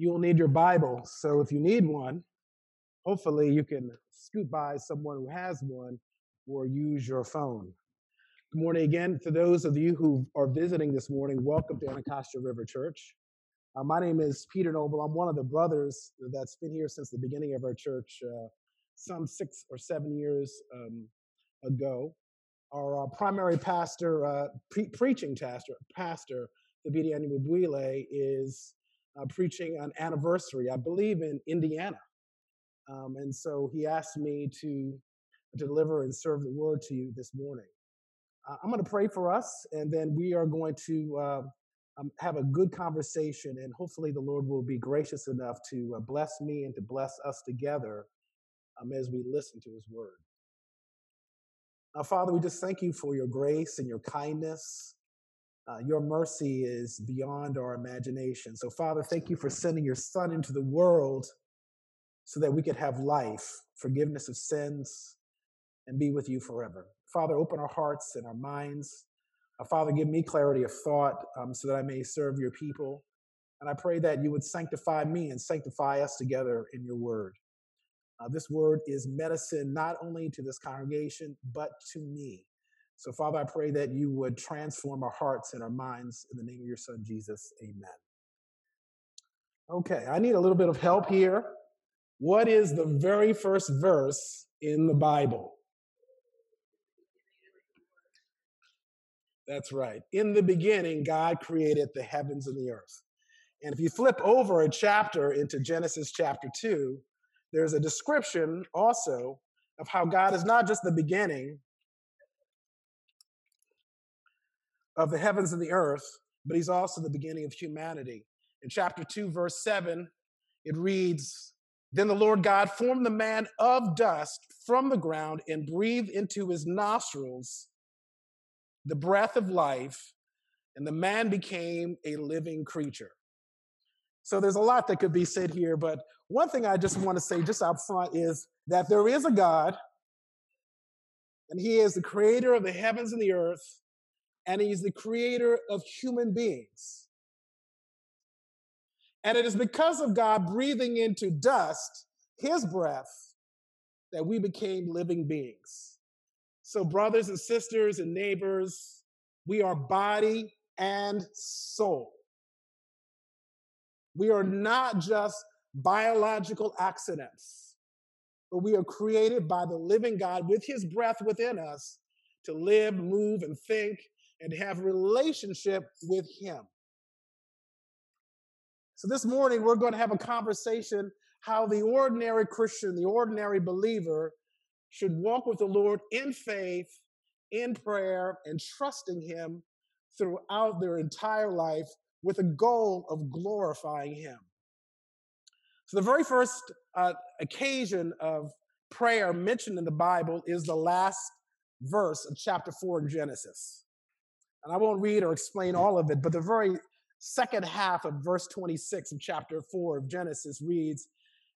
you'll need your Bible. So if you need one, hopefully you can scoot by someone who has one or use your phone. Good morning again. To those of you who are visiting this morning, welcome to Anacostia River Church. Uh, my name is Peter Noble. I'm one of the brothers that's been here since the beginning of our church, uh, some six or seven years um, ago. Our uh, primary pastor, uh, pre- preaching pastor, pastor, Thabiti Anyabwile, is uh, preaching an anniversary, I believe, in Indiana. Um, and so he asked me to deliver and serve the word to you this morning. Uh, I'm going to pray for us, and then we are going to uh, um, have a good conversation, and hopefully the Lord will be gracious enough to uh, bless me and to bless us together um, as we listen to his word. Now, Father, we just thank you for your grace and your kindness. Uh, your mercy is beyond our imagination. So, Father, thank you for sending your Son into the world so that we could have life, forgiveness of sins, and be with you forever. Father, open our hearts and our minds. Uh, Father, give me clarity of thought um, so that I may serve your people. And I pray that you would sanctify me and sanctify us together in your word. Uh, this word is medicine not only to this congregation, but to me. So, Father, I pray that you would transform our hearts and our minds in the name of your Son, Jesus. Amen. Okay, I need a little bit of help here. What is the very first verse in the Bible? That's right. In the beginning, God created the heavens and the earth. And if you flip over a chapter into Genesis chapter 2, there's a description also of how God is not just the beginning of the heavens and the earth, but he's also the beginning of humanity. In chapter 2, verse 7, it reads Then the Lord God formed the man of dust from the ground and breathed into his nostrils the breath of life, and the man became a living creature. So there's a lot that could be said here, but one thing I just want to say just up front is that there is a God, and He is the creator of the heavens and the earth, and He's the creator of human beings. And it is because of God breathing into dust, His breath, that we became living beings. So, brothers and sisters and neighbors, we are body and soul. We are not just biological accidents, but we are created by the living God with his breath within us to live, move, and think and have relationship with him. So this morning we're going to have a conversation how the ordinary Christian, the ordinary believer should walk with the Lord in faith, in prayer, and trusting him throughout their entire life with a goal of glorifying him. So, the very first uh, occasion of prayer mentioned in the Bible is the last verse of chapter 4 in Genesis. And I won't read or explain all of it, but the very second half of verse 26 of chapter 4 of Genesis reads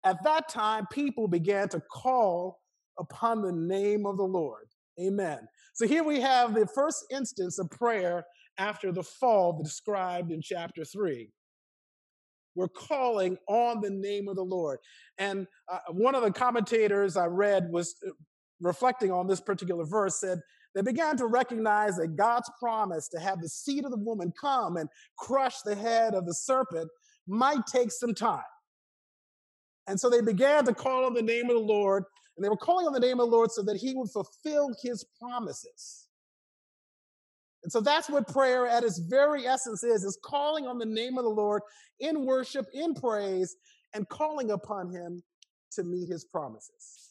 At that time, people began to call upon the name of the Lord. Amen. So here we have the first instance of prayer after the fall described in chapter 3. We're calling on the name of the Lord. And uh, one of the commentators I read was uh, reflecting on this particular verse said, they began to recognize that God's promise to have the seed of the woman come and crush the head of the serpent might take some time. And so they began to call on the name of the Lord, and they were calling on the name of the Lord so that he would fulfill his promises. And so that's what prayer at its very essence is, is calling on the name of the Lord in worship, in praise, and calling upon him to meet his promises.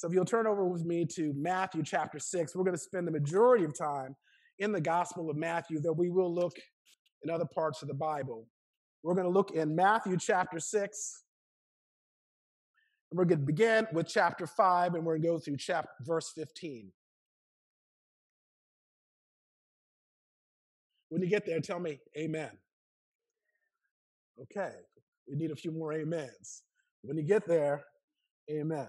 So if you'll turn over with me to Matthew chapter 6, we're going to spend the majority of time in the Gospel of Matthew, though we will look in other parts of the Bible. We're going to look in Matthew chapter 6. And we're going to begin with chapter 5, and we're going to go through chapter, verse 15. When you get there, tell me amen. Okay, we need a few more amens. When you get there, amen.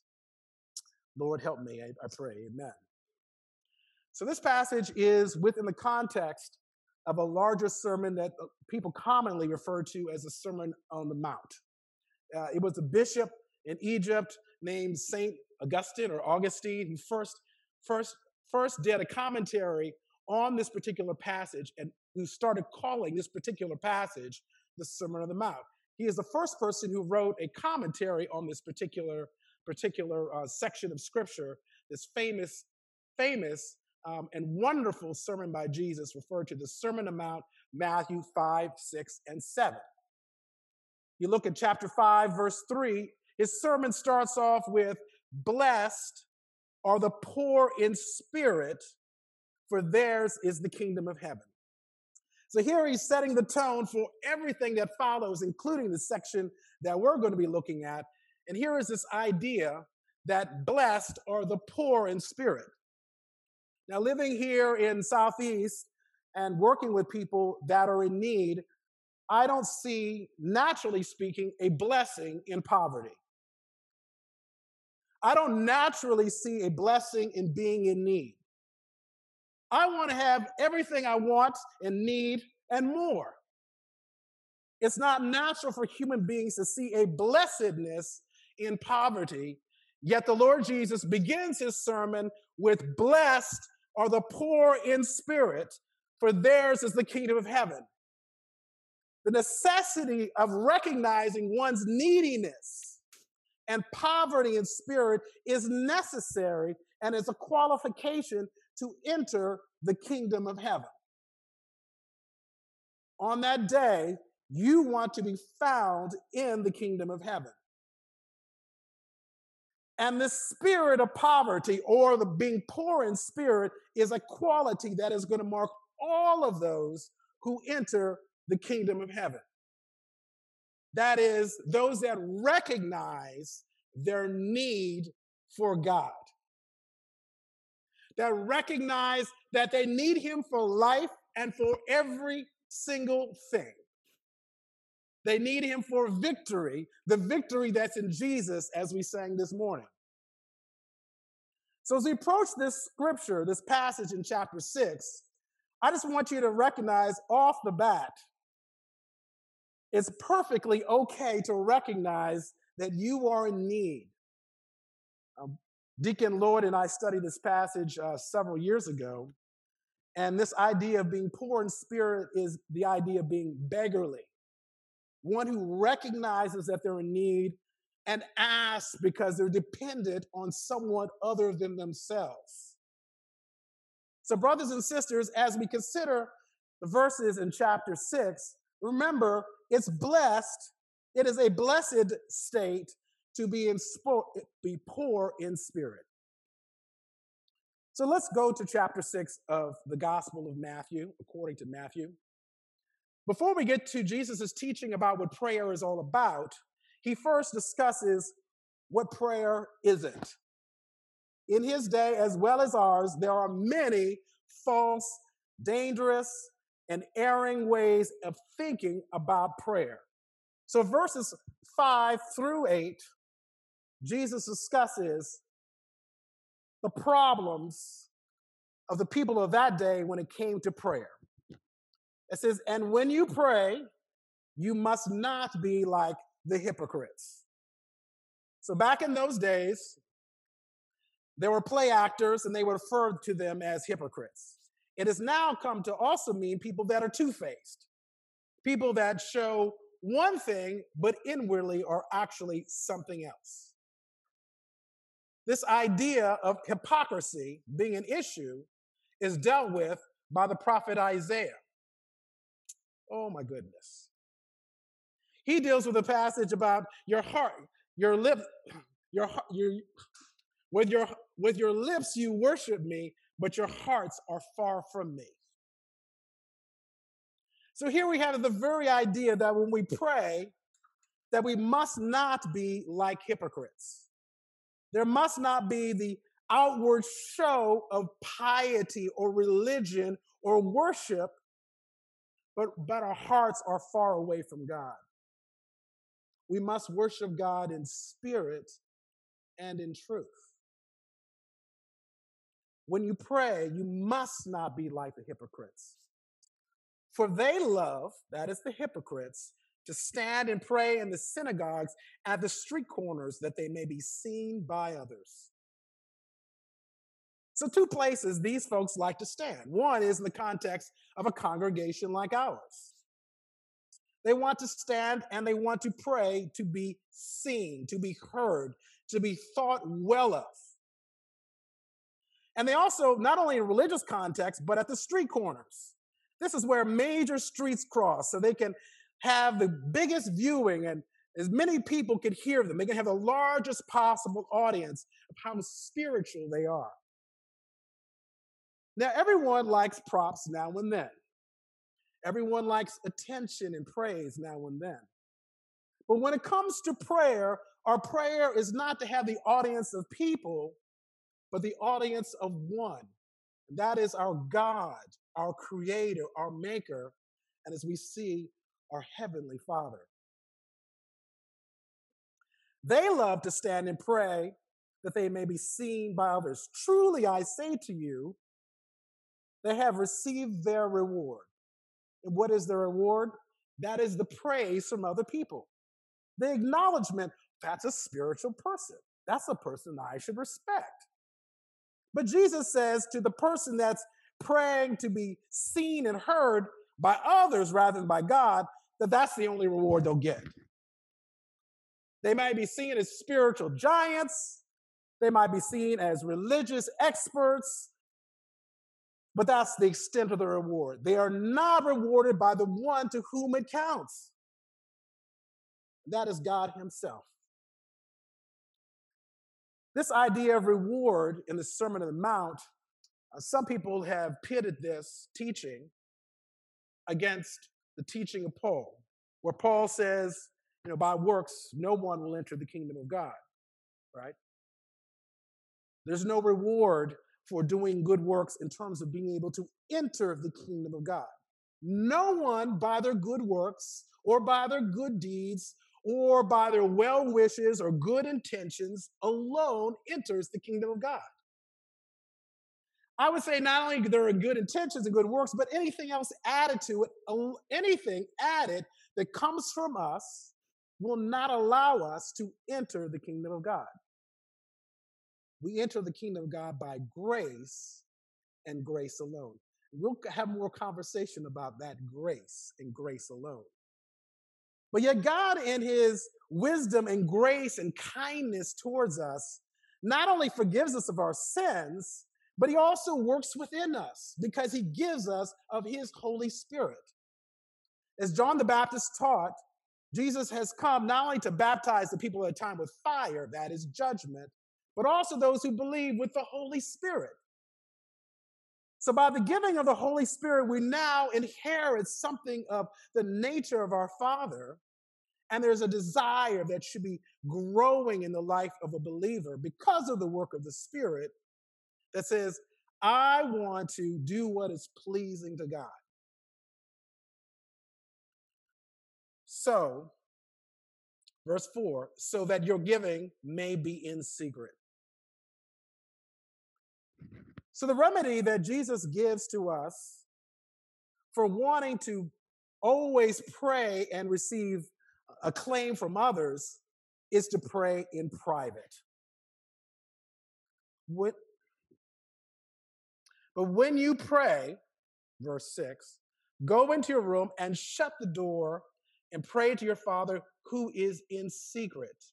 Lord, help me, I, I pray. Amen. So, this passage is within the context of a larger sermon that uh, people commonly refer to as the Sermon on the Mount. Uh, it was a bishop in Egypt named Saint Augustine or Augustine who first, first, first did a commentary on this particular passage and who started calling this particular passage the Sermon on the Mount. He is the first person who wrote a commentary on this particular particular uh, section of scripture, this famous, famous um, and wonderful sermon by Jesus referred to the Sermon on Mount, Matthew 5, 6, and 7. You look at chapter 5, verse 3, his sermon starts off with, Blessed are the poor in spirit, for theirs is the kingdom of heaven. So here he's setting the tone for everything that follows, including the section that we're going to be looking at. And here is this idea that blessed are the poor in spirit. Now, living here in Southeast and working with people that are in need, I don't see, naturally speaking, a blessing in poverty. I don't naturally see a blessing in being in need. I want to have everything I want and need and more. It's not natural for human beings to see a blessedness in poverty, yet the Lord Jesus begins his sermon with Blessed are the poor in spirit, for theirs is the kingdom of heaven. The necessity of recognizing one's neediness and poverty in spirit is necessary and is a qualification to enter the kingdom of heaven. On that day, you want to be found in the kingdom of heaven. And the spirit of poverty or the being poor in spirit is a quality that is going to mark all of those who enter the kingdom of heaven. That is, those that recognize their need for God, that recognize that they need Him for life and for every single thing. They need him for victory, the victory that's in Jesus, as we sang this morning. So, as we approach this scripture, this passage in chapter six, I just want you to recognize off the bat it's perfectly okay to recognize that you are in need. Um, Deacon Lloyd and I studied this passage uh, several years ago, and this idea of being poor in spirit is the idea of being beggarly one who recognizes that they're in need and asks because they're dependent on someone other than themselves. So, brothers and sisters, as we consider the verses in chapter 6, remember it's blessed, it is a blessed state to be, in be poor in spirit. So let's go to chapter 6 of the Gospel of Matthew, according to Matthew. Before we get to Jesus' teaching about what prayer is all about, he first discusses what prayer isn't. In his day, as well as ours, there are many false, dangerous, and erring ways of thinking about prayer. So, verses 5 through 8, Jesus discusses the problems of the people of that day when it came to prayer. It says, And when you pray, you must not be like the hypocrites. So, back in those days, there were play actors and they were referred to them as hypocrites. It has now come to also mean people that are two faced, people that show one thing, but inwardly are actually something else. This idea of hypocrisy being an issue is dealt with by the prophet Isaiah. Oh my goodness. He deals with a passage about your heart, your lip, your, your with your with your lips you worship me, but your hearts are far from me. So here we have the very idea that when we pray, that we must not be like hypocrites. There must not be the outward show of piety or religion or worship, but, but our hearts are far away from God. We must worship God in spirit and in truth. When you pray, you must not be like the hypocrites. For they love, that is the hypocrites, to stand and pray in the synagogues at the street corners that they may be seen by others. So, two places these folks like to stand. One is in the context of a congregation like ours. They want to stand and they want to pray to be seen, to be heard, to be thought well of. And they also, not only in religious context, but at the street corners. This is where major streets cross, so they can have the biggest viewing and as many people could hear them. They can have the largest possible audience of how spiritual they are. Now, everyone likes props now and then. Everyone likes attention and praise now and then. But when it comes to prayer, our prayer is not to have the audience of people, but the audience of one. And that is our God, our Creator, our Maker, and as we see, our Heavenly Father. They love to stand and pray that they may be seen by others. Truly, I say to you, they have received their reward. And what is the reward? That is the praise from other people. The acknowledgement that's a spiritual person. That's a person I should respect. But Jesus says to the person that's praying to be seen and heard by others rather than by God, that that's the only reward they'll get. They might be seen as spiritual giants, they might be seen as religious experts, but that's the extent of the reward. They are not rewarded by the one to whom it counts. That is God Himself. This idea of reward in the Sermon on the Mount, uh, some people have pitted this teaching against the teaching of Paul, where Paul says, you know, by works, no one will enter the kingdom of God, right? There's no reward for doing good works in terms of being able to enter the kingdom of God. No one by their good works or by their good deeds or by their well wishes or good intentions alone enters the kingdom of God. I would say not only there are good intentions and good works, but anything else added to it, anything added that comes from us will not allow us to enter the kingdom of God. We enter the kingdom of God by grace and grace alone. We'll have more conversation about that grace and grace alone. But yet, God, in His wisdom and grace and kindness towards us, not only forgives us of our sins, but He also works within us because He gives us of His Holy Spirit. As John the Baptist taught, Jesus has come not only to baptize the people at a time with fire, that is judgment, but also those who believe with the Holy Spirit. So, by the giving of the Holy Spirit, we now inherit something of the nature of our Father. And there's a desire that should be growing in the life of a believer because of the work of the Spirit that says, I want to do what is pleasing to God. So, verse 4 so that your giving may be in secret. So, the remedy that Jesus gives to us for wanting to always pray and receive acclaim from others is to pray in private. What, but when you pray, verse 6, go into your room and shut the door and pray to your Father who is in secret.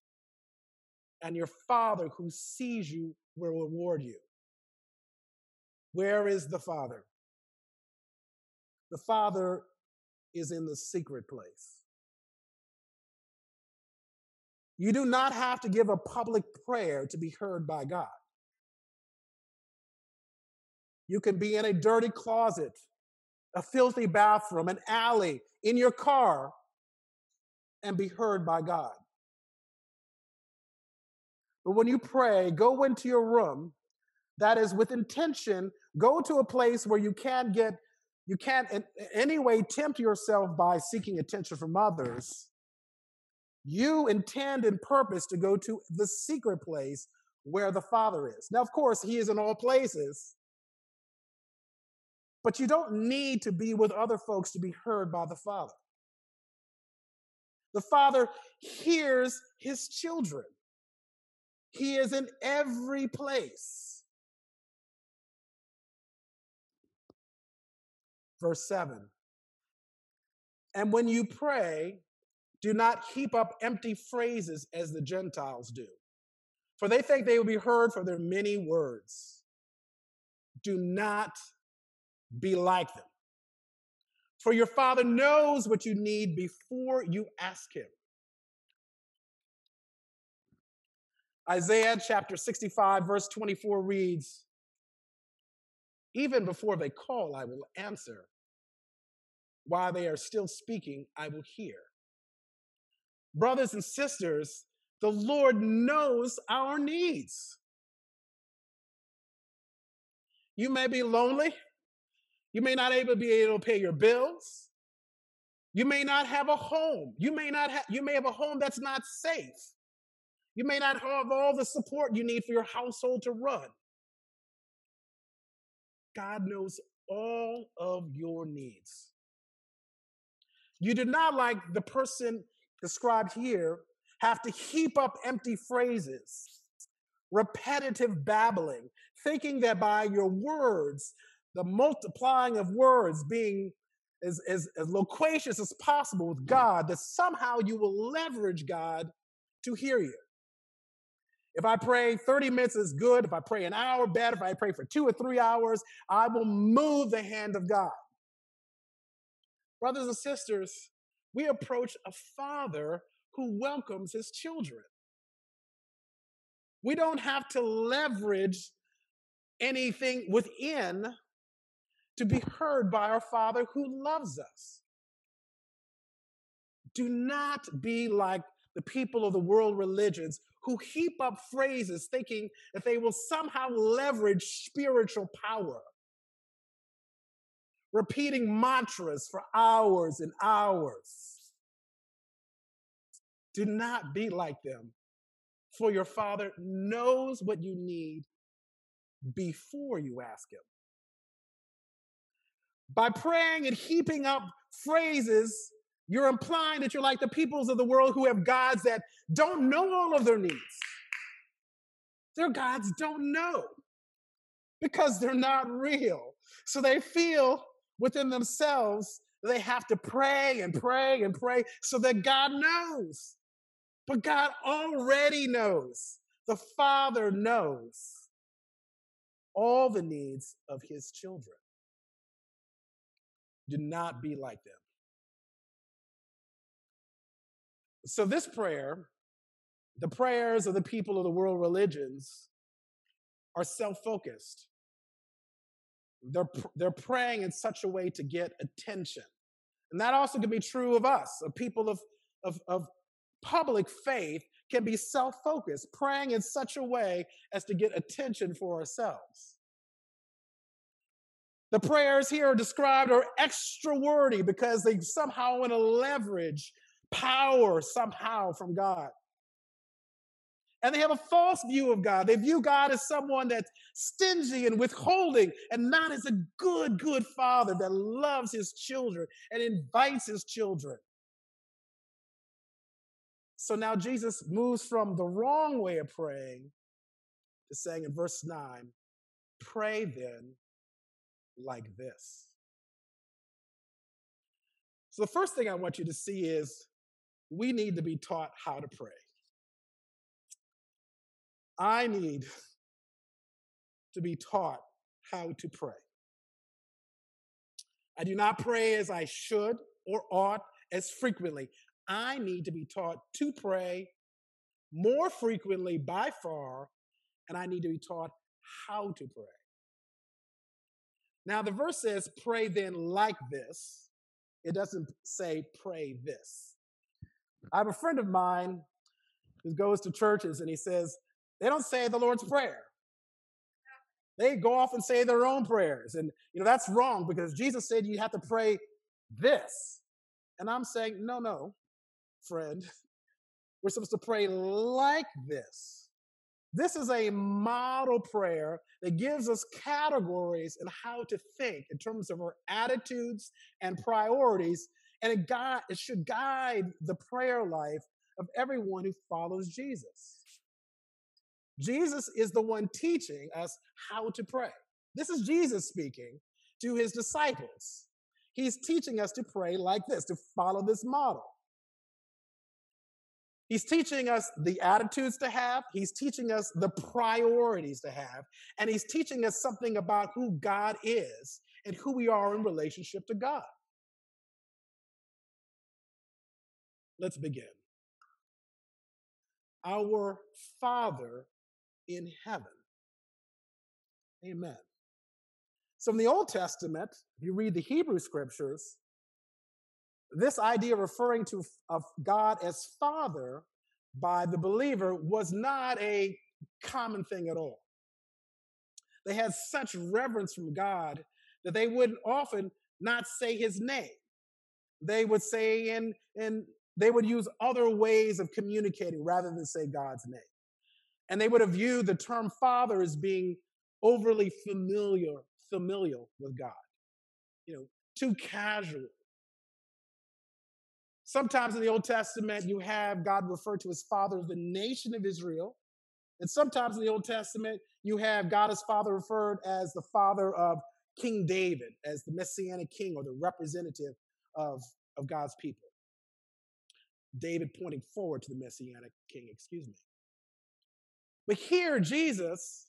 And your Father who sees you will reward you. Where is the Father? The Father is in the secret place. You do not have to give a public prayer to be heard by God. You can be in a dirty closet, a filthy bathroom, an alley, in your car, and be heard by God. But when you pray, go into your room, that is with intention, go to a place where you can't get, you can't in any way tempt yourself by seeking attention from others. You intend and purpose to go to the secret place where the Father is. Now, of course, He is in all places, but you don't need to be with other folks to be heard by the Father. The Father hears His children, He is in every place. Verse 7 And when you pray, do not heap up empty phrases as the Gentiles do, for they think they will be heard for their many words. Do not be like them. For your Father knows what you need before you ask Him. Isaiah chapter 65, verse 24 reads Even before they call, I will answer. While they are still speaking, I will hear. Brothers and sisters, the Lord knows our needs. You may be lonely. You may not able be able to pay your bills. You may not have a home. You may not have you may have a home that's not safe. You may not have all the support you need for your household to run. God knows all of your needs. You do not like the person described here have to heap up empty phrases, repetitive babbling, thinking that by your words, the multiplying of words being as, as, as loquacious as possible with God, that somehow you will leverage God to hear you. If I pray 30 minutes is good, if I pray an hour, better. If I pray for two or three hours, I will move the hand of God. Brothers and sisters, we approach a father who welcomes his children. We don't have to leverage anything within to be heard by our Father who loves us. Do not be like the people of the world religions who heap up phrases thinking that they will somehow leverage spiritual power repeating mantras for hours and hours. Do not be like them, for your Father knows what you need before you ask Him. By praying and heaping up phrases, you're implying that you're like the peoples of the world who have gods that don't know all of their needs. Their gods don't know because they're not real. So they feel within themselves, they have to pray and pray and pray so that God knows. But God already knows. The Father knows all the needs of his children. Do not be like them. So, this prayer, the prayers of the people of the world religions, are self focused. They're, they're praying in such a way to get attention. And that also can be true of us, of people of, of, of public faith can be self focused, praying in such a way as to get attention for ourselves. The prayers here are described are extra wordy because they somehow want to leverage power somehow from God. And they have a false view of God. They view God as someone that's stingy and withholding and not as a good, good father that loves his children and invites his children. So now Jesus moves from the wrong way of praying to saying in verse 9, pray then like this. So the first thing I want you to see is we need to be taught how to pray. I need to be taught how to pray. I do not pray as I should or ought as frequently. I need to be taught to pray more frequently by far, and I need to be taught how to pray. Now, the verse says, pray then like this. It doesn't say pray this. I have a friend of mine who goes to churches and he says, they don't say the Lord's Prayer. They go off and say their own prayers. And, you know, that's wrong because Jesus said you have to pray this. And I'm saying, no, no, friend. We're supposed to pray like this. This is a model prayer that gives us categories and how to think in terms of our attitudes and priorities. And it, guide, it should guide the prayer life of everyone who follows Jesus. Jesus is the one teaching us how to pray. This is Jesus speaking to his disciples. He's teaching us to pray like this, to follow this model. He's teaching us the attitudes to have, he's teaching us the priorities to have, and he's teaching us something about who God is and who we are in relationship to God. Let's begin. Our Father in heaven. Amen. So in the Old Testament, if you read the Hebrew scriptures, this idea referring to of God as Father by the believer was not a common thing at all. They had such reverence from God that they would often not say his name. They would say in, in they would use other ways of communicating rather than say God's name. And they would have viewed the term father as being overly familiar, familial with God. You know, too casual. Sometimes in the Old Testament, you have God referred to as father of the nation of Israel. And sometimes in the Old Testament, you have God as father referred as the father of King David, as the messianic king or the representative of, of God's people. David pointing forward to the messianic king, excuse me. But here, Jesus,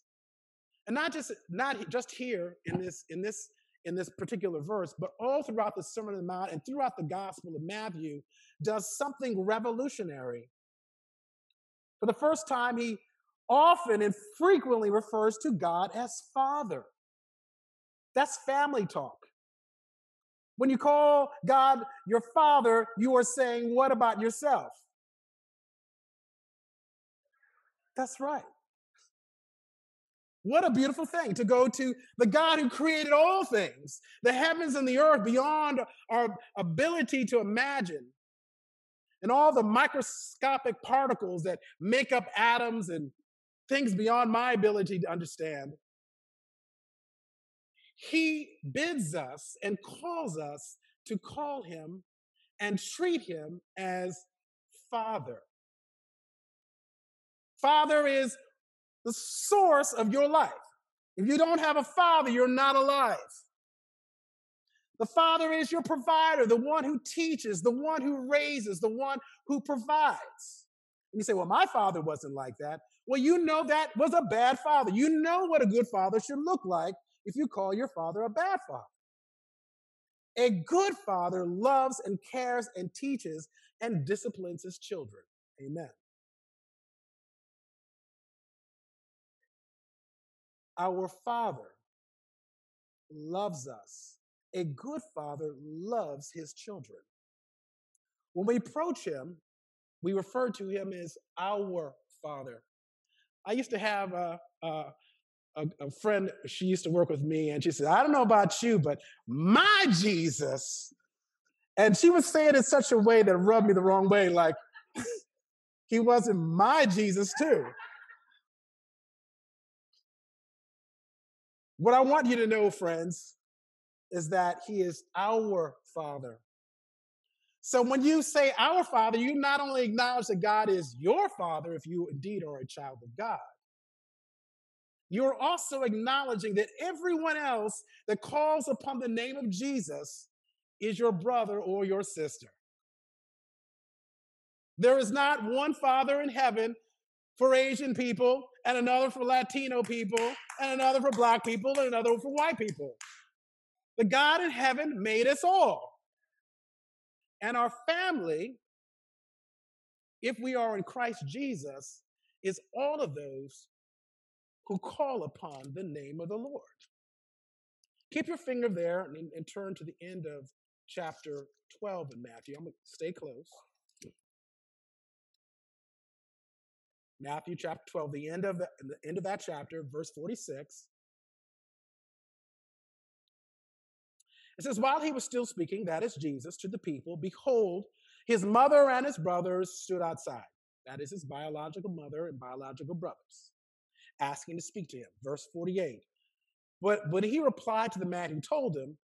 and not just not just here in this in this in this particular verse, but all throughout the Sermon on the Mount and throughout the Gospel of Matthew, does something revolutionary. For the first time, he often and frequently refers to God as Father. That's family talk. When you call God your Father, you are saying, What about yourself? That's right. What a beautiful thing to go to the God who created all things, the heavens and the earth beyond our ability to imagine, and all the microscopic particles that make up atoms and things beyond my ability to understand. He bids us and calls us to call him and treat him as Father. Father is the source of your life. If you don't have a father, you're not alive. The father is your provider, the one who teaches, the one who raises, the one who provides. And you say, well, my father wasn't like that. Well, you know that was a bad father. You know what a good father should look like if you call your father a bad father. A good father loves and cares and teaches and disciplines his children. Amen. Our Father loves us. A good father loves his children. When we approach him, we refer to him as our Father. I used to have a, a, a, friend, she used to work with me, and she said, I don't know about you, but my Jesus, And she was saying it in such a way that rubbed me the wrong way, like he wasn't my Jesus, too. What I want you to know, friends, is that he is our Father. So when you say our Father, you not only acknowledge that God is your Father, if you indeed are a child of God, you're also acknowledging that everyone else that calls upon the name of Jesus is your brother or your sister. There is not one Father in heaven for Asian people, and another for Latino people, and another for black people, and another for white people. The God in heaven made us all. And our family, if we are in Christ Jesus, is all of those who call upon the name of the Lord. Keep your finger there and, and turn to the end of chapter 12 in Matthew. I'm going to stay close. Matthew chapter 12, the end of the, the end of that chapter, verse 46. It says, While he was still speaking, that is Jesus, to the people, behold, his mother and his brothers stood outside. That is his biological mother and biological brothers, asking to speak to him. Verse 48. But when he replied to the man who told him,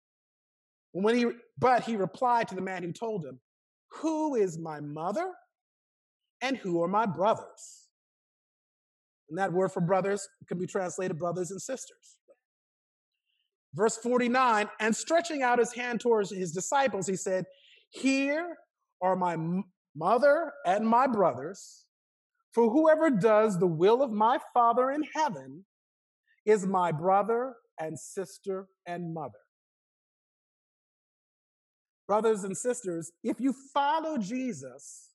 when he but he replied to the man who told him, Who is my mother and who are my brothers? And that word for brothers can be translated brothers and sisters. Verse 49 And stretching out his hand towards his disciples, he said, Here are my mother and my brothers. For whoever does the will of my Father in heaven is my brother and sister and mother. Brothers and sisters, if you follow Jesus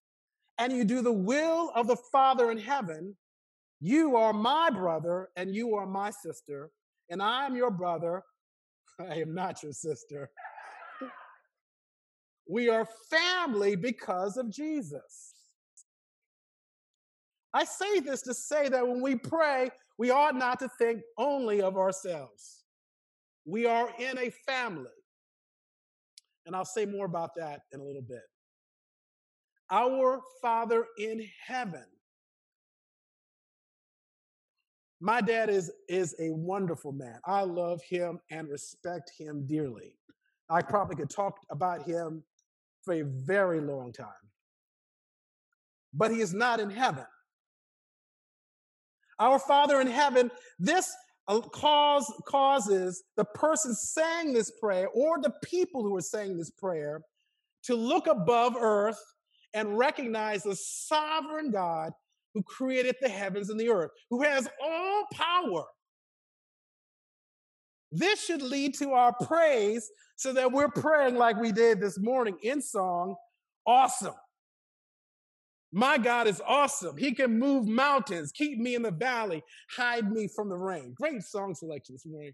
and you do the will of the Father in heaven, you are my brother and you are my sister, and I am your brother I am not your sister. we are family because of Jesus. I say this to say that when we pray, we ought not to think only of ourselves. We are in a family. And I'll say more about that in a little bit. Our Father in heaven my dad is, is a wonderful man. I love him and respect him dearly. I probably could talk about him for a very long time. But he is not in heaven. Our Father in heaven, this uh, cause, causes the person saying this prayer or the people who are saying this prayer to look above earth and recognize the sovereign God who created the heavens and the earth, who has all power. This should lead to our praise so that we're praying like we did this morning in song awesome. My God is awesome. He can move mountains, keep me in the valley, hide me from the rain. Great song selection this morning.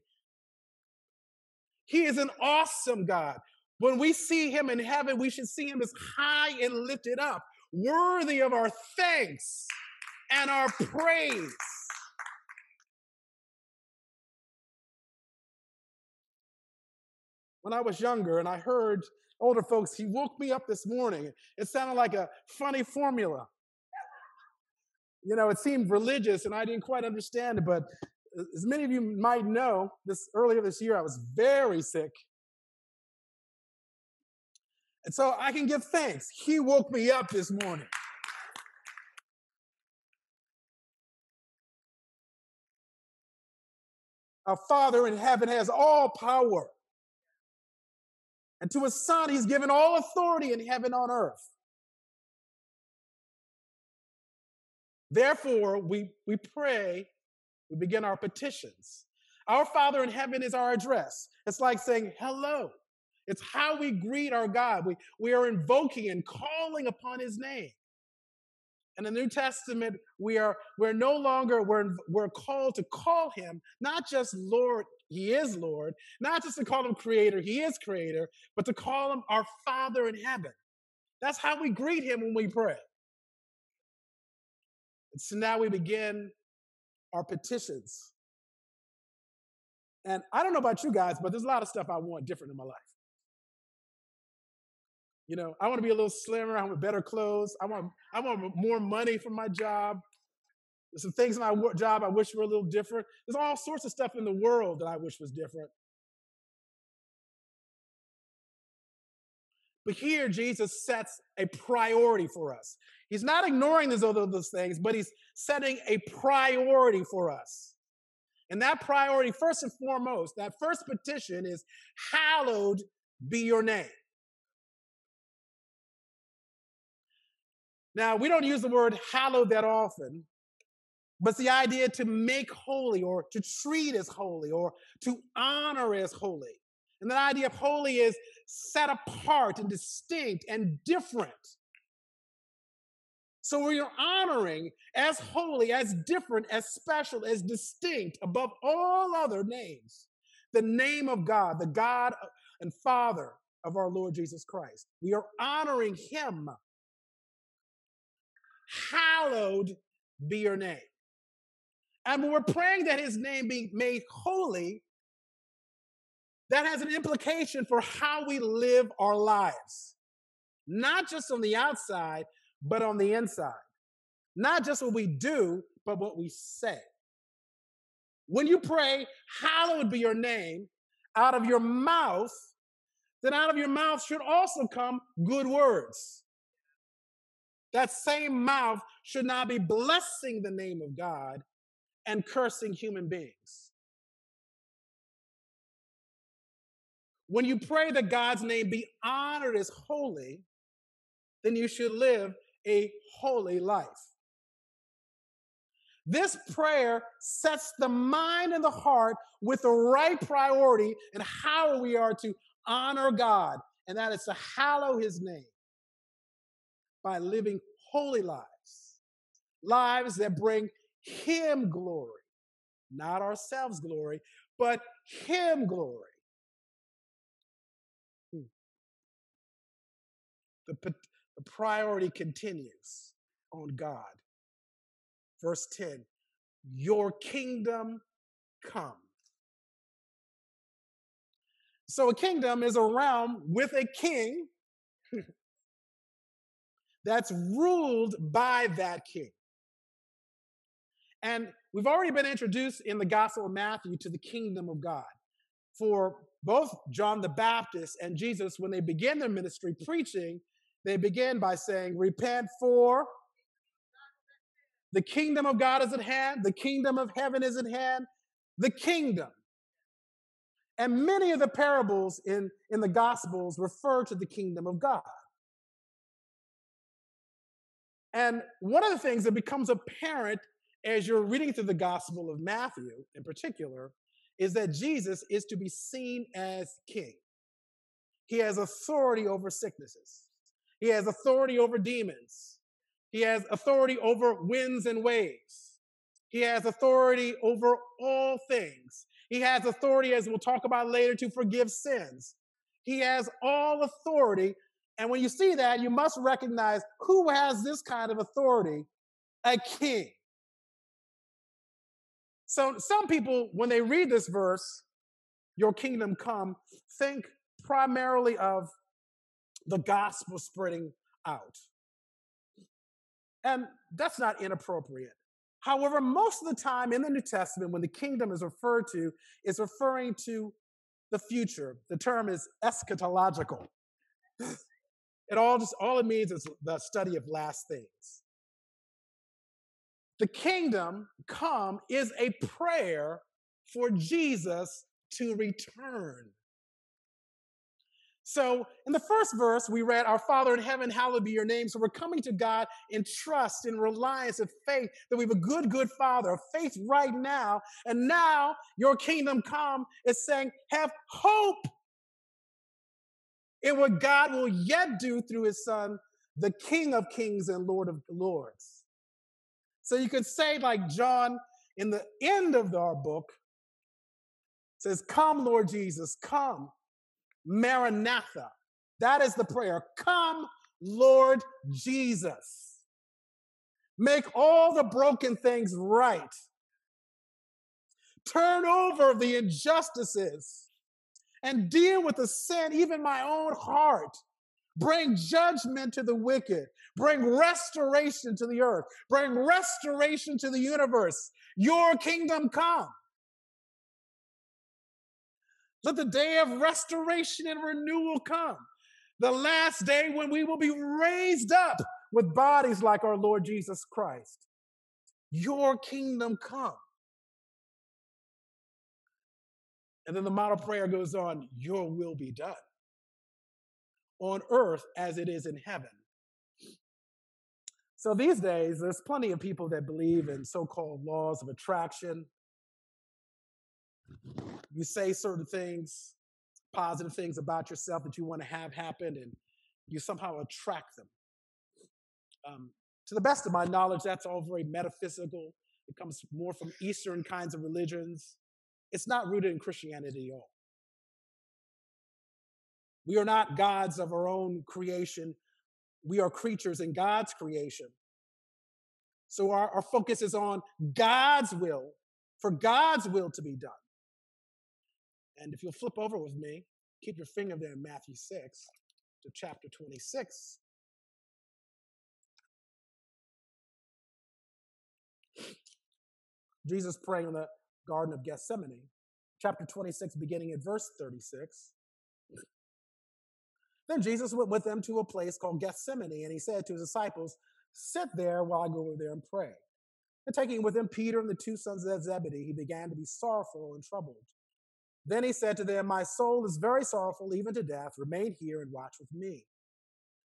He is an awesome God. When we see him in heaven, we should see him as high and lifted up, worthy of our thanks and our praise. When I was younger and I heard older folks, he woke me up this morning. It sounded like a funny formula. You know, it seemed religious and I didn't quite understand it, but as many of you might know, this earlier this year I was very sick. And so I can give thanks. He woke me up this morning. Our Father in heaven has all power. And to his Son, he's given all authority in heaven on earth. Therefore, we, we pray, we begin our petitions. Our Father in heaven is our address. It's like saying hello. It's how we greet our God. We, we are invoking and calling upon his name. In the New Testament, we are we're no longer we're, we're called to call him not just Lord, he is Lord, not just to call him creator, he is creator, but to call him our Father in heaven. That's how we greet him when we pray. And so now we begin our petitions. And I don't know about you guys, but there's a lot of stuff I want different in my life. You know, I want to be a little slimmer. I want better clothes. I want I want more money from my job. There's some things in my job I wish were a little different. There's all sorts of stuff in the world that I wish was different. But here, Jesus sets a priority for us. He's not ignoring those other those things, but he's setting a priority for us. And that priority, first and foremost, that first petition is hallowed be your name. Now, we don't use the word hallowed that often, but the idea to make holy or to treat as holy or to honor as holy. And the idea of holy is set apart and distinct and different. So we are honoring as holy, as different, as special, as distinct above all other names the name of God, the God and Father of our Lord Jesus Christ. We are honoring Him. Hallowed be your name. And when we're praying that His name be made holy, that has an implication for how we live our lives, not just on the outside, but on the inside. Not just what we do, but what we say. When you pray, hallowed be your name, out of your mouth, then out of your mouth should also come good words. That same mouth should not be blessing the name of God and cursing human beings. When you pray that God's name be honored as holy, then you should live a holy life. This prayer sets the mind and the heart with the right priority and how we are to honor God, and that is to hallow his name by living holy lives, lives that bring him glory, not ourselves glory, but him glory. Hmm. The, the priority continues on God. Verse 10 Your kingdom come. So, a kingdom is a realm with a king that's ruled by that king. And we've already been introduced in the Gospel of Matthew to the kingdom of God. For both John the Baptist and Jesus, when they began their ministry preaching, they begin by saying, Repent for the kingdom of God is at hand, the kingdom of heaven is at hand, the kingdom. And many of the parables in, in the Gospels refer to the kingdom of God. And one of the things that becomes apparent as you're reading through the Gospel of Matthew in particular is that Jesus is to be seen as king. He has authority over sicknesses. He has authority over demons. He has authority over winds and waves. He has authority over all things. He has authority, as we'll talk about later, to forgive sins. He has all authority. And when you see that, you must recognize who has this kind of authority? A king. So some people, when they read this verse, your kingdom come, think primarily of the gospel spreading out. And that's not inappropriate. However, most of the time in the New Testament, when the kingdom is referred to, is referring to the future. The term is eschatological. It all just all it means is the study of last things. The kingdom come is a prayer for Jesus to return. So, in the first verse, we read, Our Father in heaven, hallowed be your name. So, we're coming to God in trust, in reliance, of faith that we have a good, good Father, faith right now. And now, your kingdom come is saying, Have hope in what God will yet do through his Son, the King of kings and Lord of lords. So, you could say, like John in the end of our book, says, Come, Lord Jesus, come. Maranatha. That is the prayer. Come, Lord Jesus. Make all the broken things right. Turn over the injustices and deal with the sin, even my own heart. Bring judgment to the wicked. Bring restoration to the earth. Bring restoration to the universe. Your kingdom come. Let the day of restoration and renewal come. The last day when we will be raised up with bodies like our Lord Jesus Christ. Your kingdom come. And then the model prayer goes on, Your will be done on earth as it is in heaven. So these days, there's plenty of people that believe in so called laws of attraction. You say certain things, positive things about yourself that you want to have happen, and you somehow attract them. Um, to the best of my knowledge, that's all very metaphysical. It comes more from Eastern kinds of religions. It's not rooted in Christianity at all. We are not gods of our own creation. We are creatures in God's creation. So our, our focus is on God's will, for God's will to be done. And if you'll flip over with me, keep your finger there in Matthew 6 to chapter 26. Jesus praying in the Garden of Gethsemane, chapter 26, beginning at verse 36. Then Jesus went with them to a place called Gethsemane, and he said to his disciples, Sit there while I go over there and pray. And taking with him Peter and the two sons of Zebedee, he began to be sorrowful and troubled. Then he said to them, My soul is very sorrowful, even to death. Remain here and watch with me.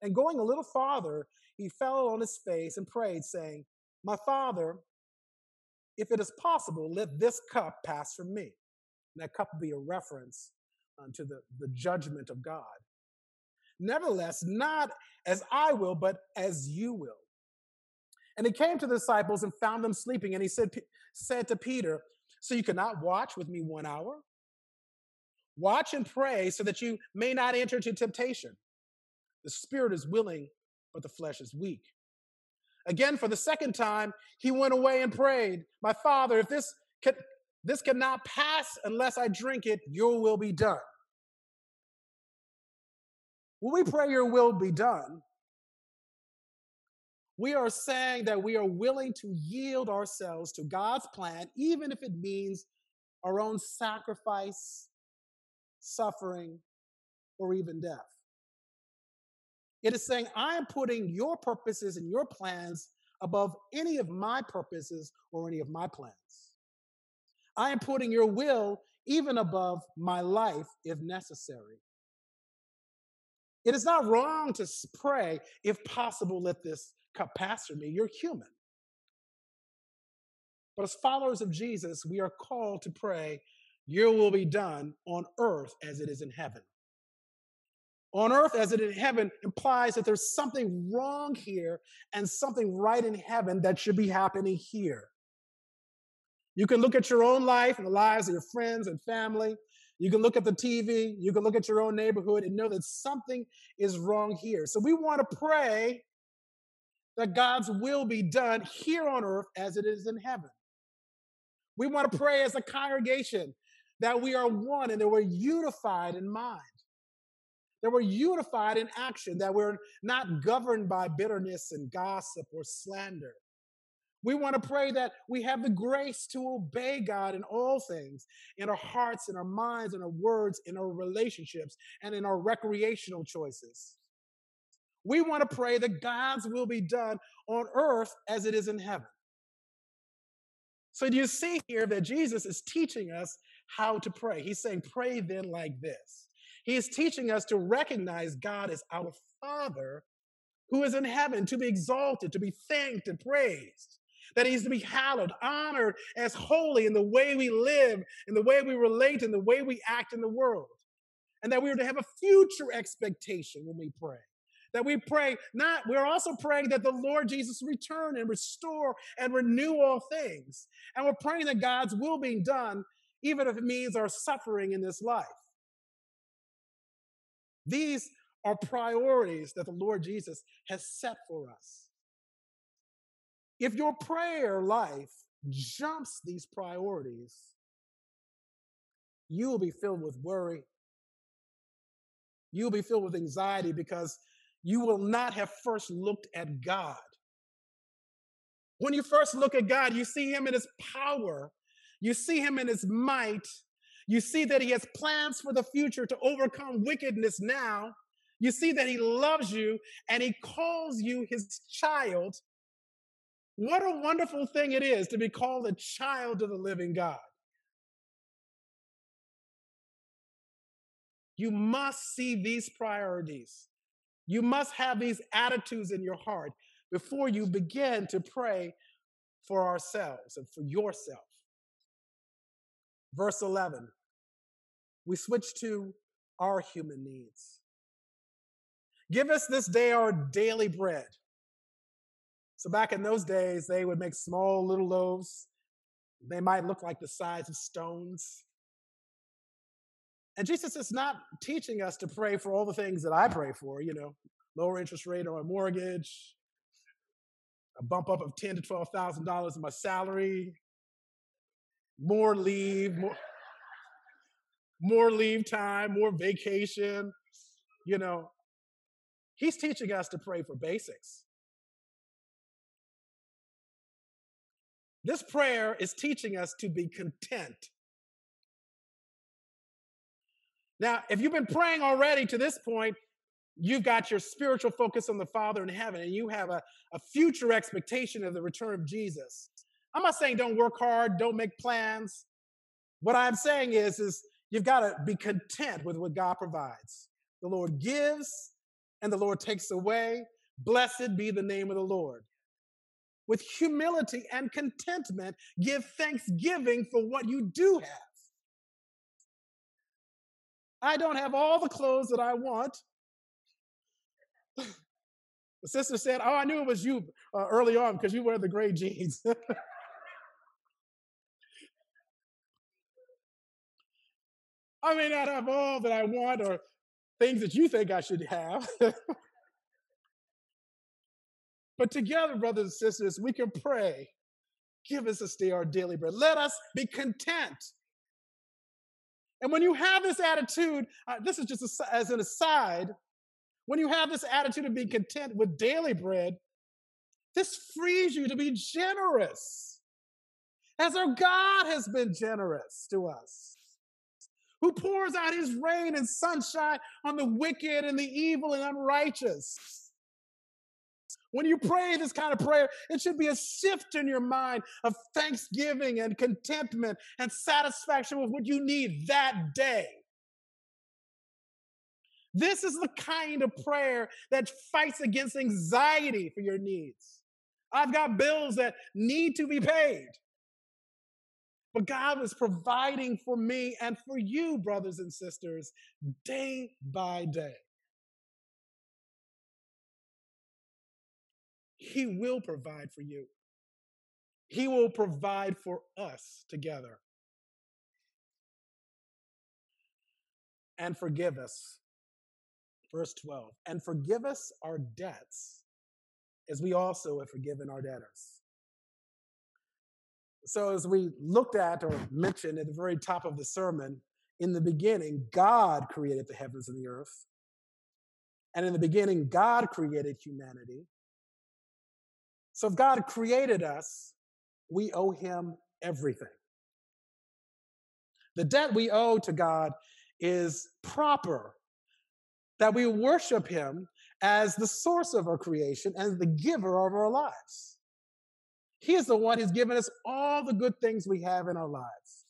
And going a little farther, he fell on his face and prayed, saying, My father, if it is possible, let this cup pass from me. And that cup be a reference uh, to the, the judgment of God. Nevertheless, not as I will, but as you will. And he came to the disciples and found them sleeping. And he said, said to Peter, So you cannot watch with me one hour? Watch and pray so that you may not enter into temptation. The spirit is willing, but the flesh is weak. Again, for the second time, he went away and prayed, My father, if this, can, this cannot pass unless I drink it, your will be done. When we pray, Your will be done, we are saying that we are willing to yield ourselves to God's plan, even if it means our own sacrifice, suffering, or even death. It is saying, I am putting your purposes and your plans above any of my purposes or any of my plans. I am putting your will even above my life if necessary. It is not wrong to pray, if possible, let this cup pass from me. You're human. But as followers of Jesus, we are called to pray, Your will be done on earth as it is in heaven. On earth as it is in heaven implies that there's something wrong here and something right in heaven that should be happening here. You can look at your own life and the lives of your friends and family you can look at the TV, you can look at your own neighborhood and know that something is wrong here. So we want to pray that God's will be done here on earth as it is in heaven. We want to hmm. pray as a congregation that we are one and that we're unified in mind, that we're unified in action, that we're not governed by bitterness and gossip or slander, we want to pray that we have the grace to obey God in all things, in our hearts, in our minds, in our words, in our relationships, and in our recreational choices. We want to pray that God's will be done on earth as it is in heaven. So, do you see here that Jesus is teaching us how to pray? He's saying, Pray then like this. He is teaching us to recognize God as our Father who is in heaven, to be exalted, to be thanked and praised that he's to be hallowed, honored as holy in the way we live, in the way we relate, in the way we act in the world. And that we are to have a future expectation when we pray. That we pray, not, we're also praying that the Lord Jesus return and restore and renew all things. And we're praying that God's will be done, even if it means our suffering in this life. These are priorities that the Lord Jesus has set for us. If your prayer life jumps these priorities, you will be filled with worry, you'll be filled with anxiety because you will not have first looked at God. When you first look at God, you see Him in His power, you see Him in His might, you see that He has plans for the future to overcome wickedness now. You see that He loves you and He calls you His child. What a wonderful thing it is to be called a child of the living God. You must see these priorities. You must have these attitudes in your heart before you begin to pray for ourselves and for yourself. Verse 11, we switch to our human needs. Give us this day our daily bread. So, back in those days, they would make small little loaves. They might look like the size of stones. And Jesus is not teaching us to pray for all the things that I pray for, you know, lower interest rate on my mortgage, a bump up of ten to twelve thousand dollars in my salary, more leave, more, more leave time, more vacation. You know, he's teaching us to pray for basics. This prayer is teaching us to be content. Now, if you've been praying already to this point, you've got your spiritual focus on the Father in heaven and you have a, a future expectation of the return of Jesus. I'm not saying don't work hard, don't make plans. What I'm saying is, is you've got to be content with what God provides. The Lord gives and the Lord takes away. Blessed be the name of the Lord. With humility and contentment, give thanksgiving for what you do have. I don't have all the clothes that I want, the sister said, Oh, I knew it was you uh, early on because you wear the gray jeans. I may not have all that I want or things that you think I should have. but together, brothers and sisters, we can pray. Give us this day our daily bread. Let us be content. And when you have this attitude, uh, this is just a, as an aside, when you have this attitude of being content with daily bread, this frees you to be generous, as our God has been generous to us, who pours out his rain and sunshine on the wicked and the evil and unrighteous. When you pray this kind of prayer, it should be a shift in your mind of thanksgiving and contentment and satisfaction with what you need that day. This is the kind of prayer that fights against anxiety for your needs. I've got bills that need to be paid. But God is providing for me and for you, brothers and sisters, day by day. He will provide for you. He will provide for us together. And forgive us Verse 12, and forgive us our debts as we also have forgiven our debtors. So, as we looked at or mentioned at the very top of the sermon, in the beginning, God created the heavens and the earth. And in the beginning, God created humanity. So, if God created us, we owe him everything. The debt we owe to God is proper that we worship him as the source of our creation and the giver of our lives. He is the one who's given us all the good things we have in our lives.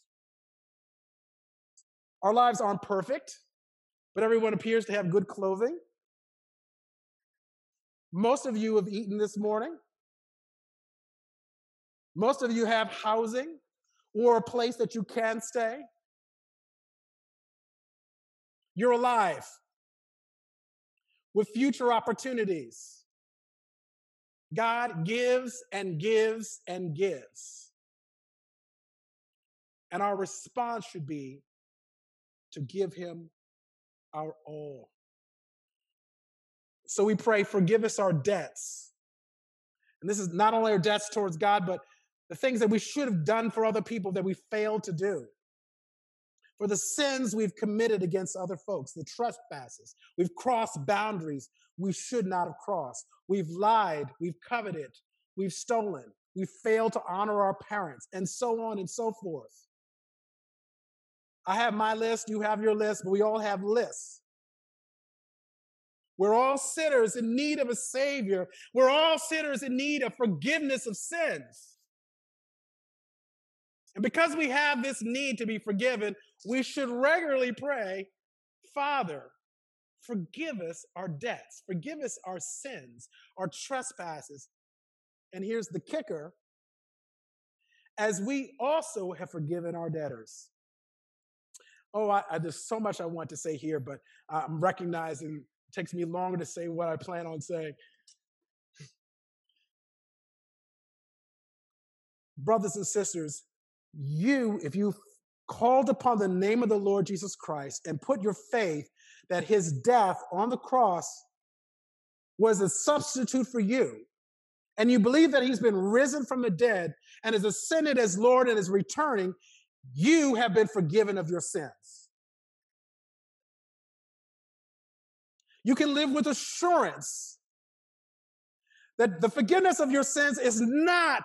Our lives aren't perfect, but everyone appears to have good clothing. Most of you have eaten this morning. Most of you have housing or a place that you can stay. You're alive with future opportunities. God gives and gives and gives. And our response should be to give him our all. So we pray, forgive us our debts. And this is not only our debts towards God, but the things that we should have done for other people that we failed to do. for the sins we've committed against other folks, the trespasses. We've crossed boundaries we should not have crossed. We've lied, we've coveted, we've stolen, we've failed to honor our parents, and so on and so forth. I have my list, you have your list, but we all have lists. We're all sinners in need of a Savior. We're all sinners in need of forgiveness of sins. And because we have this need to be forgiven, we should regularly pray, Father, forgive us our debts, forgive us our sins, our trespasses. And here's the kicker as we also have forgiven our debtors. Oh, I, I, there's so much I want to say here, but uh, I'm recognizing it takes me longer to say what I plan on saying. Brothers and sisters, you, if you called upon the name of the Lord Jesus Christ and put your faith that his death on the cross was a substitute for you, and you believe that he's been risen from the dead and is ascended as Lord and is returning, you have been forgiven of your sins. You can live with assurance that the forgiveness of your sins is not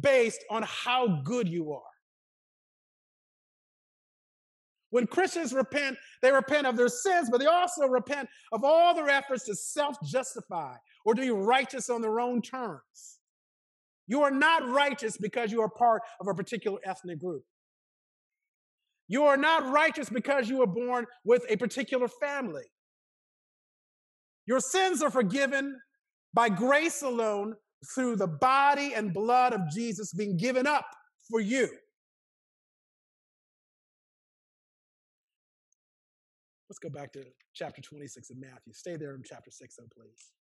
based on how good you are. When Christians repent, they repent of their sins, but they also repent of all their efforts to self justify or to be righteous on their own terms. You are not righteous because you are part of a particular ethnic group. You are not righteous because you were born with a particular family. Your sins are forgiven by grace alone through the body and blood of Jesus being given up for you. Let's go back to chapter 26 of Matthew. Stay there in chapter 6, though, please.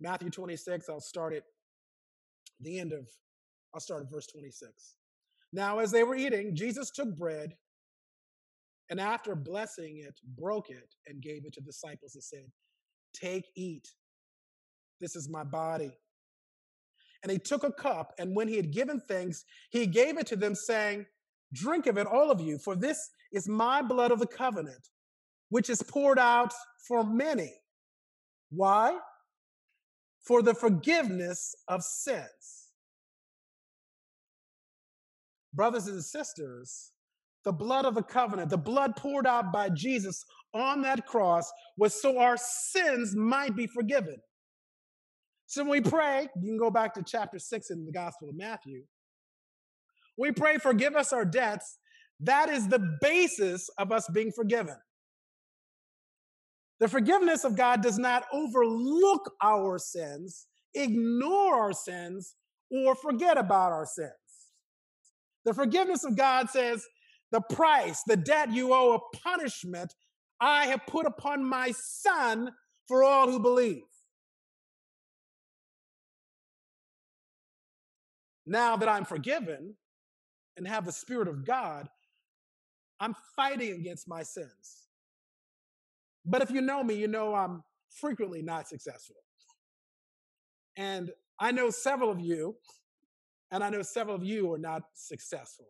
Matthew 26, I'll start at the end of, I'll start at verse 26. Now, as they were eating, Jesus took bread and after blessing it, broke it and gave it to the disciples and said, Take, eat. This is my body. And he took a cup, and when he had given thanks, he gave it to them, saying, Drink of it, all of you, for this is my blood of the covenant, which is poured out for many. Why? For the forgiveness of sins. Brothers and sisters, the blood of the covenant, the blood poured out by Jesus on that cross was so our sins might be forgiven. So when we pray, you can go back to chapter 6 in the Gospel of Matthew. We pray, forgive us our debts. That is the basis of us being forgiven. The forgiveness of God does not overlook our sins, ignore our sins, or forget about our sins. The forgiveness of God says, the price, the debt you owe, a punishment I have put upon my son for all who believe. Now that I'm forgiven and have the Spirit of God, I'm fighting against my sins. But if you know me, you know I'm frequently not successful. And I know several of you, and I know several of you are not successful.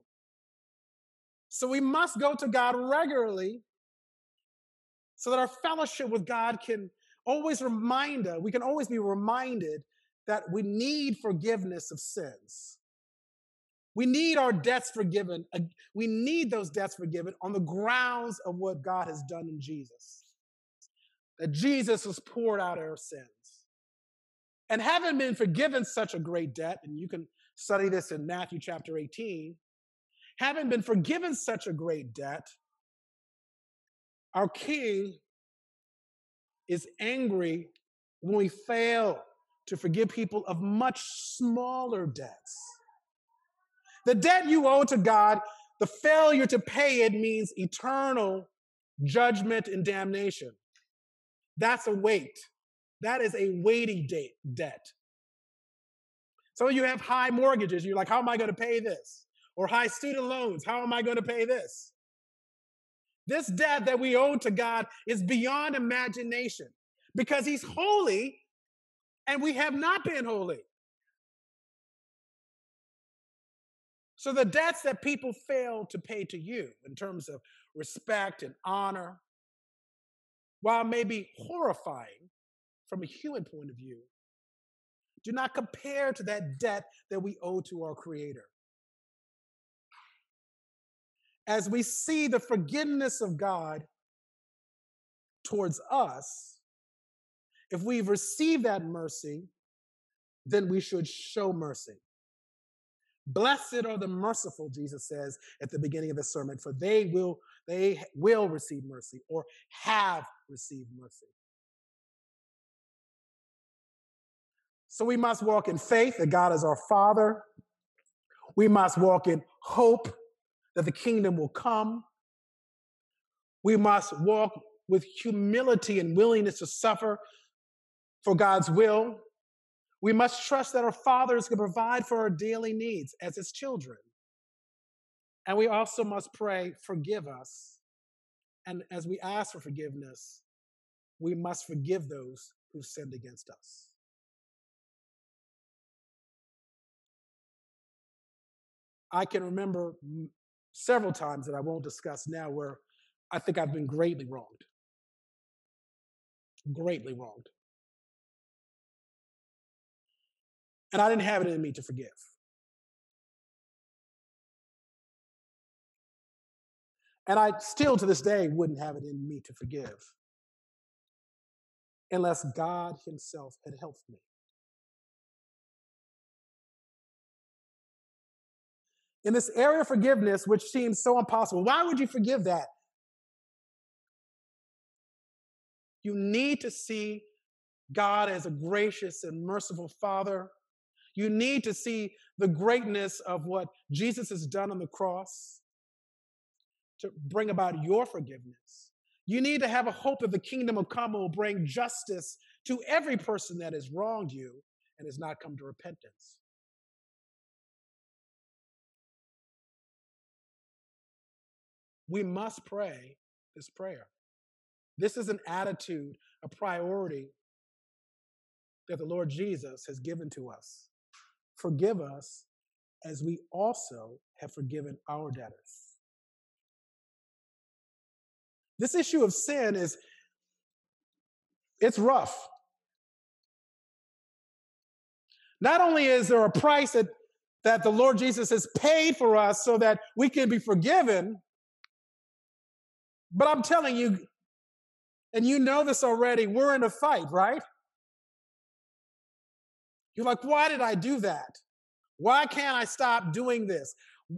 So we must go to God regularly so that our fellowship with God can always remind us, we can always be reminded that we need forgiveness of sins. We need our debts forgiven. Uh, we need those debts forgiven on the grounds of what God has done in Jesus. That Jesus was poured out our sins. And having been forgiven such a great debt, and you can study this in Matthew chapter 18, having been forgiven such a great debt, our King is angry when we fail to forgive people of much smaller debts. The debt you owe to God, the failure to pay it means eternal judgment and damnation. That's a weight. That is a weighty debt. Of you have high mortgages. You're like, how am I going to pay this? Or high student loans. How am I going to pay this? This debt that we owe to God is beyond imagination because He's holy and we have not been holy. So the debts that people fail to pay to you in terms of respect and honor, while maybe horrifying from a human point of view, do not compare to that debt that we owe to our Creator. As we see the forgiveness of God towards us, if we've received that mercy, then we should show mercy. Blessed are the merciful, Jesus says at the beginning of the sermon, for they will they will receive mercy or have received mercy. So we must walk in faith that God is our Father. We must walk in hope that the kingdom will come. We must walk with humility and willingness to suffer for God's will. We must trust that our fathers can provide for our daily needs as his children. And we also must pray, forgive us. And as we ask for forgiveness, we must forgive those who sinned against us. I can remember several times that I won't discuss now where I think I've been greatly wronged. Greatly wronged. And I didn't have it in me to forgive. And I still to this day wouldn't have it in me to forgive unless God Himself had helped me. In this area of forgiveness, which seems so impossible. Why would you forgive that? You need to see God as a gracious and merciful Father. You need to see the greatness of what Jesus has done on the cross to bring about your forgiveness. You need to have a hope that the kingdom of come will bring justice to every person that has wronged you and has not come to repentance. We must pray this prayer. This is an attitude, a priority that the Lord Jesus has given to us. Forgive us as we also have forgiven our debtors. This issue of sin is it's rough. Not only is there a price that, that the Lord Jesus has paid for us so that we can be forgiven, but I'm telling you, and you know this already, we're in a fight, right? You're like, why did I do that? Why can't I stop doing this?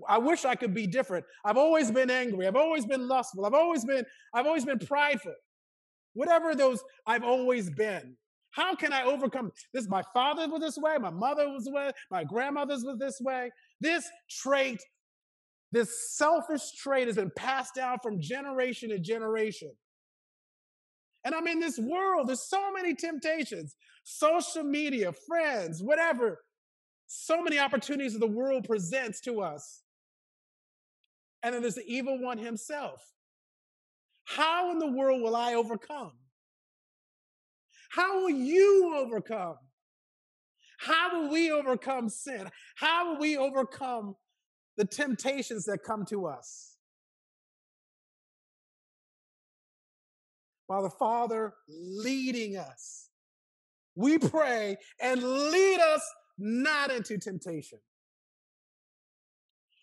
I wish I could be different. I've always been angry. I've always been lustful. I've always been, I've always been prideful. Whatever those I've always been. How can I overcome this? My father was this way, my mother was this way, my grandmother's was this way. This trait this selfish trait has been passed down from generation to generation. And I'm in this world, there's so many temptations social media, friends, whatever. So many opportunities that the world presents to us. And then there's the evil one himself. How in the world will I overcome? How will you overcome? How will we overcome sin? How will we overcome the temptations that come to us. By the Father leading us. We pray and lead us not into temptation.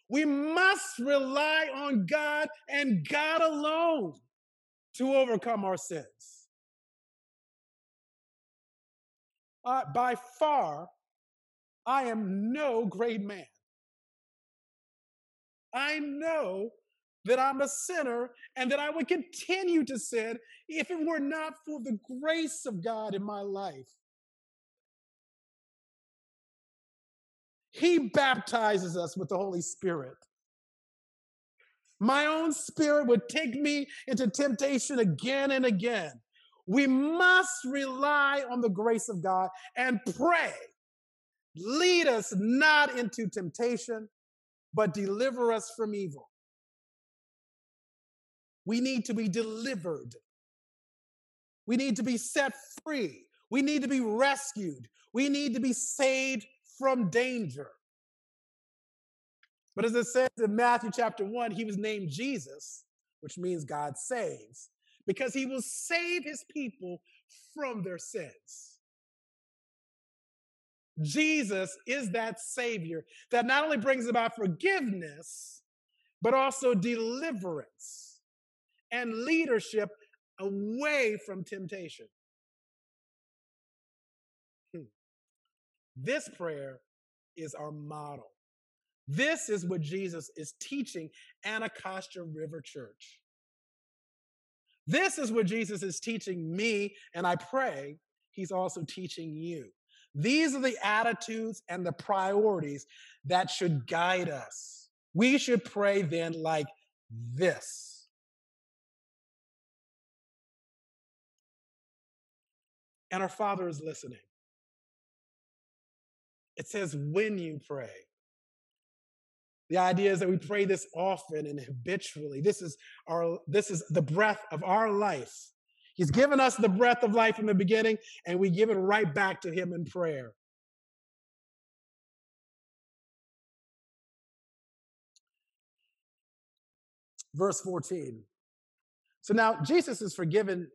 We must rely on God and God alone to overcome our sins. Uh, by far, I am no great man. I know that I'm a sinner and that I would continue to sin if it were not for the grace of God in my life. He baptizes us with the Holy Spirit. My own spirit would take me into temptation again and again. We must rely on the grace of God and pray. Lead us not into temptation, but deliver us from evil. We need to be delivered. We need to be set free. We need to be rescued. We need to be saved from danger. But as it says in Matthew chapter 1, he was named Jesus, which means God saves, because he will save his people from their sins. Jesus is that Savior that not only brings about forgiveness, but also deliverance and leadership away from temptation. Hmm. This prayer is our model. This is what Jesus is teaching Anacostia River Church. This is what Jesus is teaching me, and I pray he's also teaching you. These are the attitudes and the priorities that should guide us. We should pray then like this. And our Father is listening. It says, when you pray. The idea is that we pray this often and habitually. This is our this is the breath of our life. He's given us the breath of life in the beginning, and we give it right back to him in prayer. Verse 14. So now Jesus is forgiven,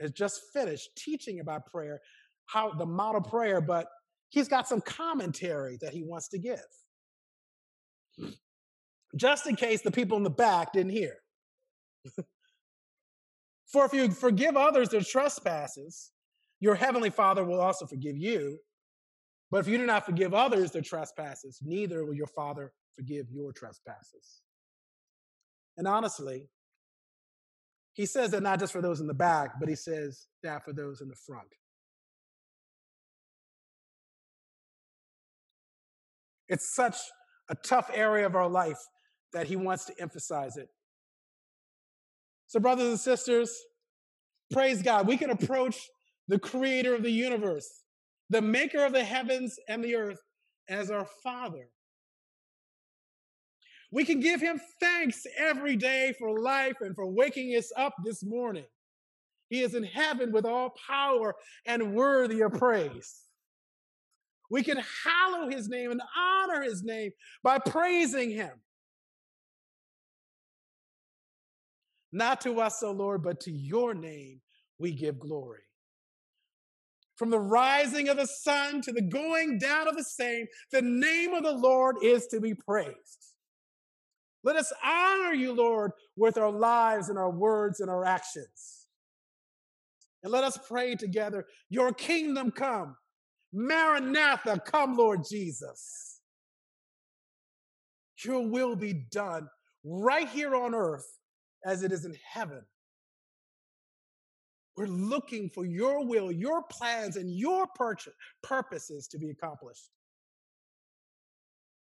has just finished teaching about prayer, how the model prayer, but he's got some commentary that he wants to give just in case the people in the back didn't hear. For if you forgive others their trespasses, your heavenly Father will also forgive you. But if you do not forgive others their trespasses, neither will your Father forgive your trespasses. And honestly, he says that not just for those in the back, but he says that for those in the front. It's such a tough area of our life that he wants to emphasize it. So, brothers and sisters, praise God. We can approach the creator of the universe, the maker of the heavens and the earth, as our Father. We can give him thanks every day for life and for waking us up this morning. He is in heaven with all power and worthy of praise. We can hallow his name and honor his name by praising him. Not to us, O Lord, but to your name we give glory. From the rising of the sun to the going down of the same, the name of the Lord is to be praised. Let us honor you, Lord, with our lives and our words and our actions. And let us pray together, Your kingdom come, Maranatha, come, Lord Jesus. Your will be done right here on earth as it is in heaven. We're looking for your will, your plans, and your purposes to be accomplished.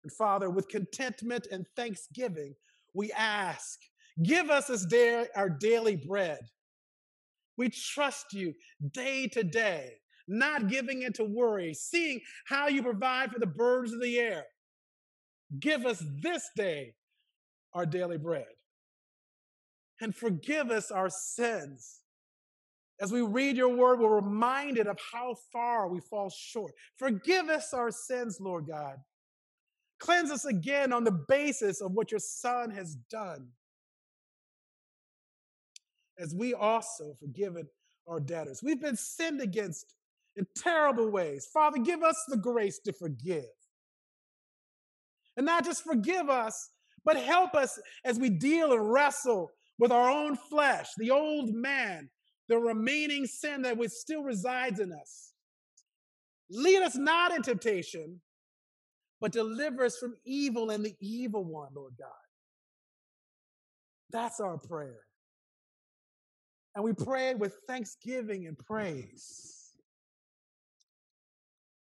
And Father, with contentment and thanksgiving, we ask, give us this day our daily bread. We trust you day to day not giving into worry, seeing how you provide for the birds of the air. Give us this day our daily bread. And forgive us our sins. As we read your word, we're reminded of how far we fall short. Forgive us our sins, Lord God. Cleanse us again on the basis of what your Son has done. As we also forgiven our debtors. We've been sinned against in terrible ways. Father, give us the grace to forgive. And not just forgive us, but help us as we deal and wrestle with our own flesh, the old man, the remaining sin that still resides in us. Lead us not in temptation, but deliver us from evil and the evil one, Lord God. That's our prayer. And we pray it with thanksgiving and praise.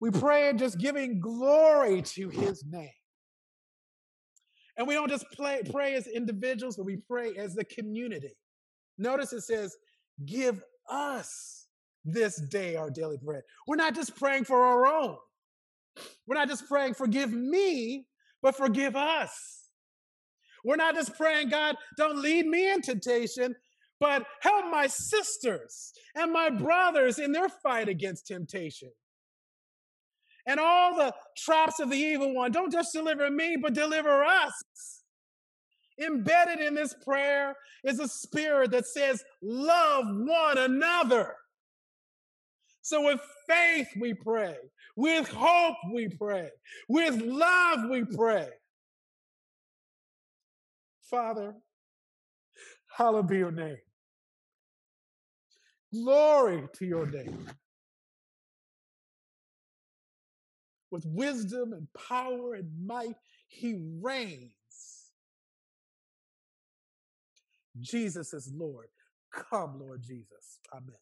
We pray just giving glory to his name. And we don't just play, pray as individuals, but we pray as the community. Notice it says, Give us this day our daily bread. We're not just praying for our own. We're not just praying, Forgive me, but forgive us. We're not just praying, God, don't lead me in temptation, but help my sisters and my brothers in their fight against temptation. And all the traps of the evil one. Don't just deliver me, but deliver us. Embedded in this prayer is a spirit that says, Love one another. So, with faith, we pray. With hope, we pray. With love, we pray. Father, hallowed be your name. Glory to your name. With wisdom and power and might, he reigns. Jesus is Lord. Come, Lord Jesus. Amen.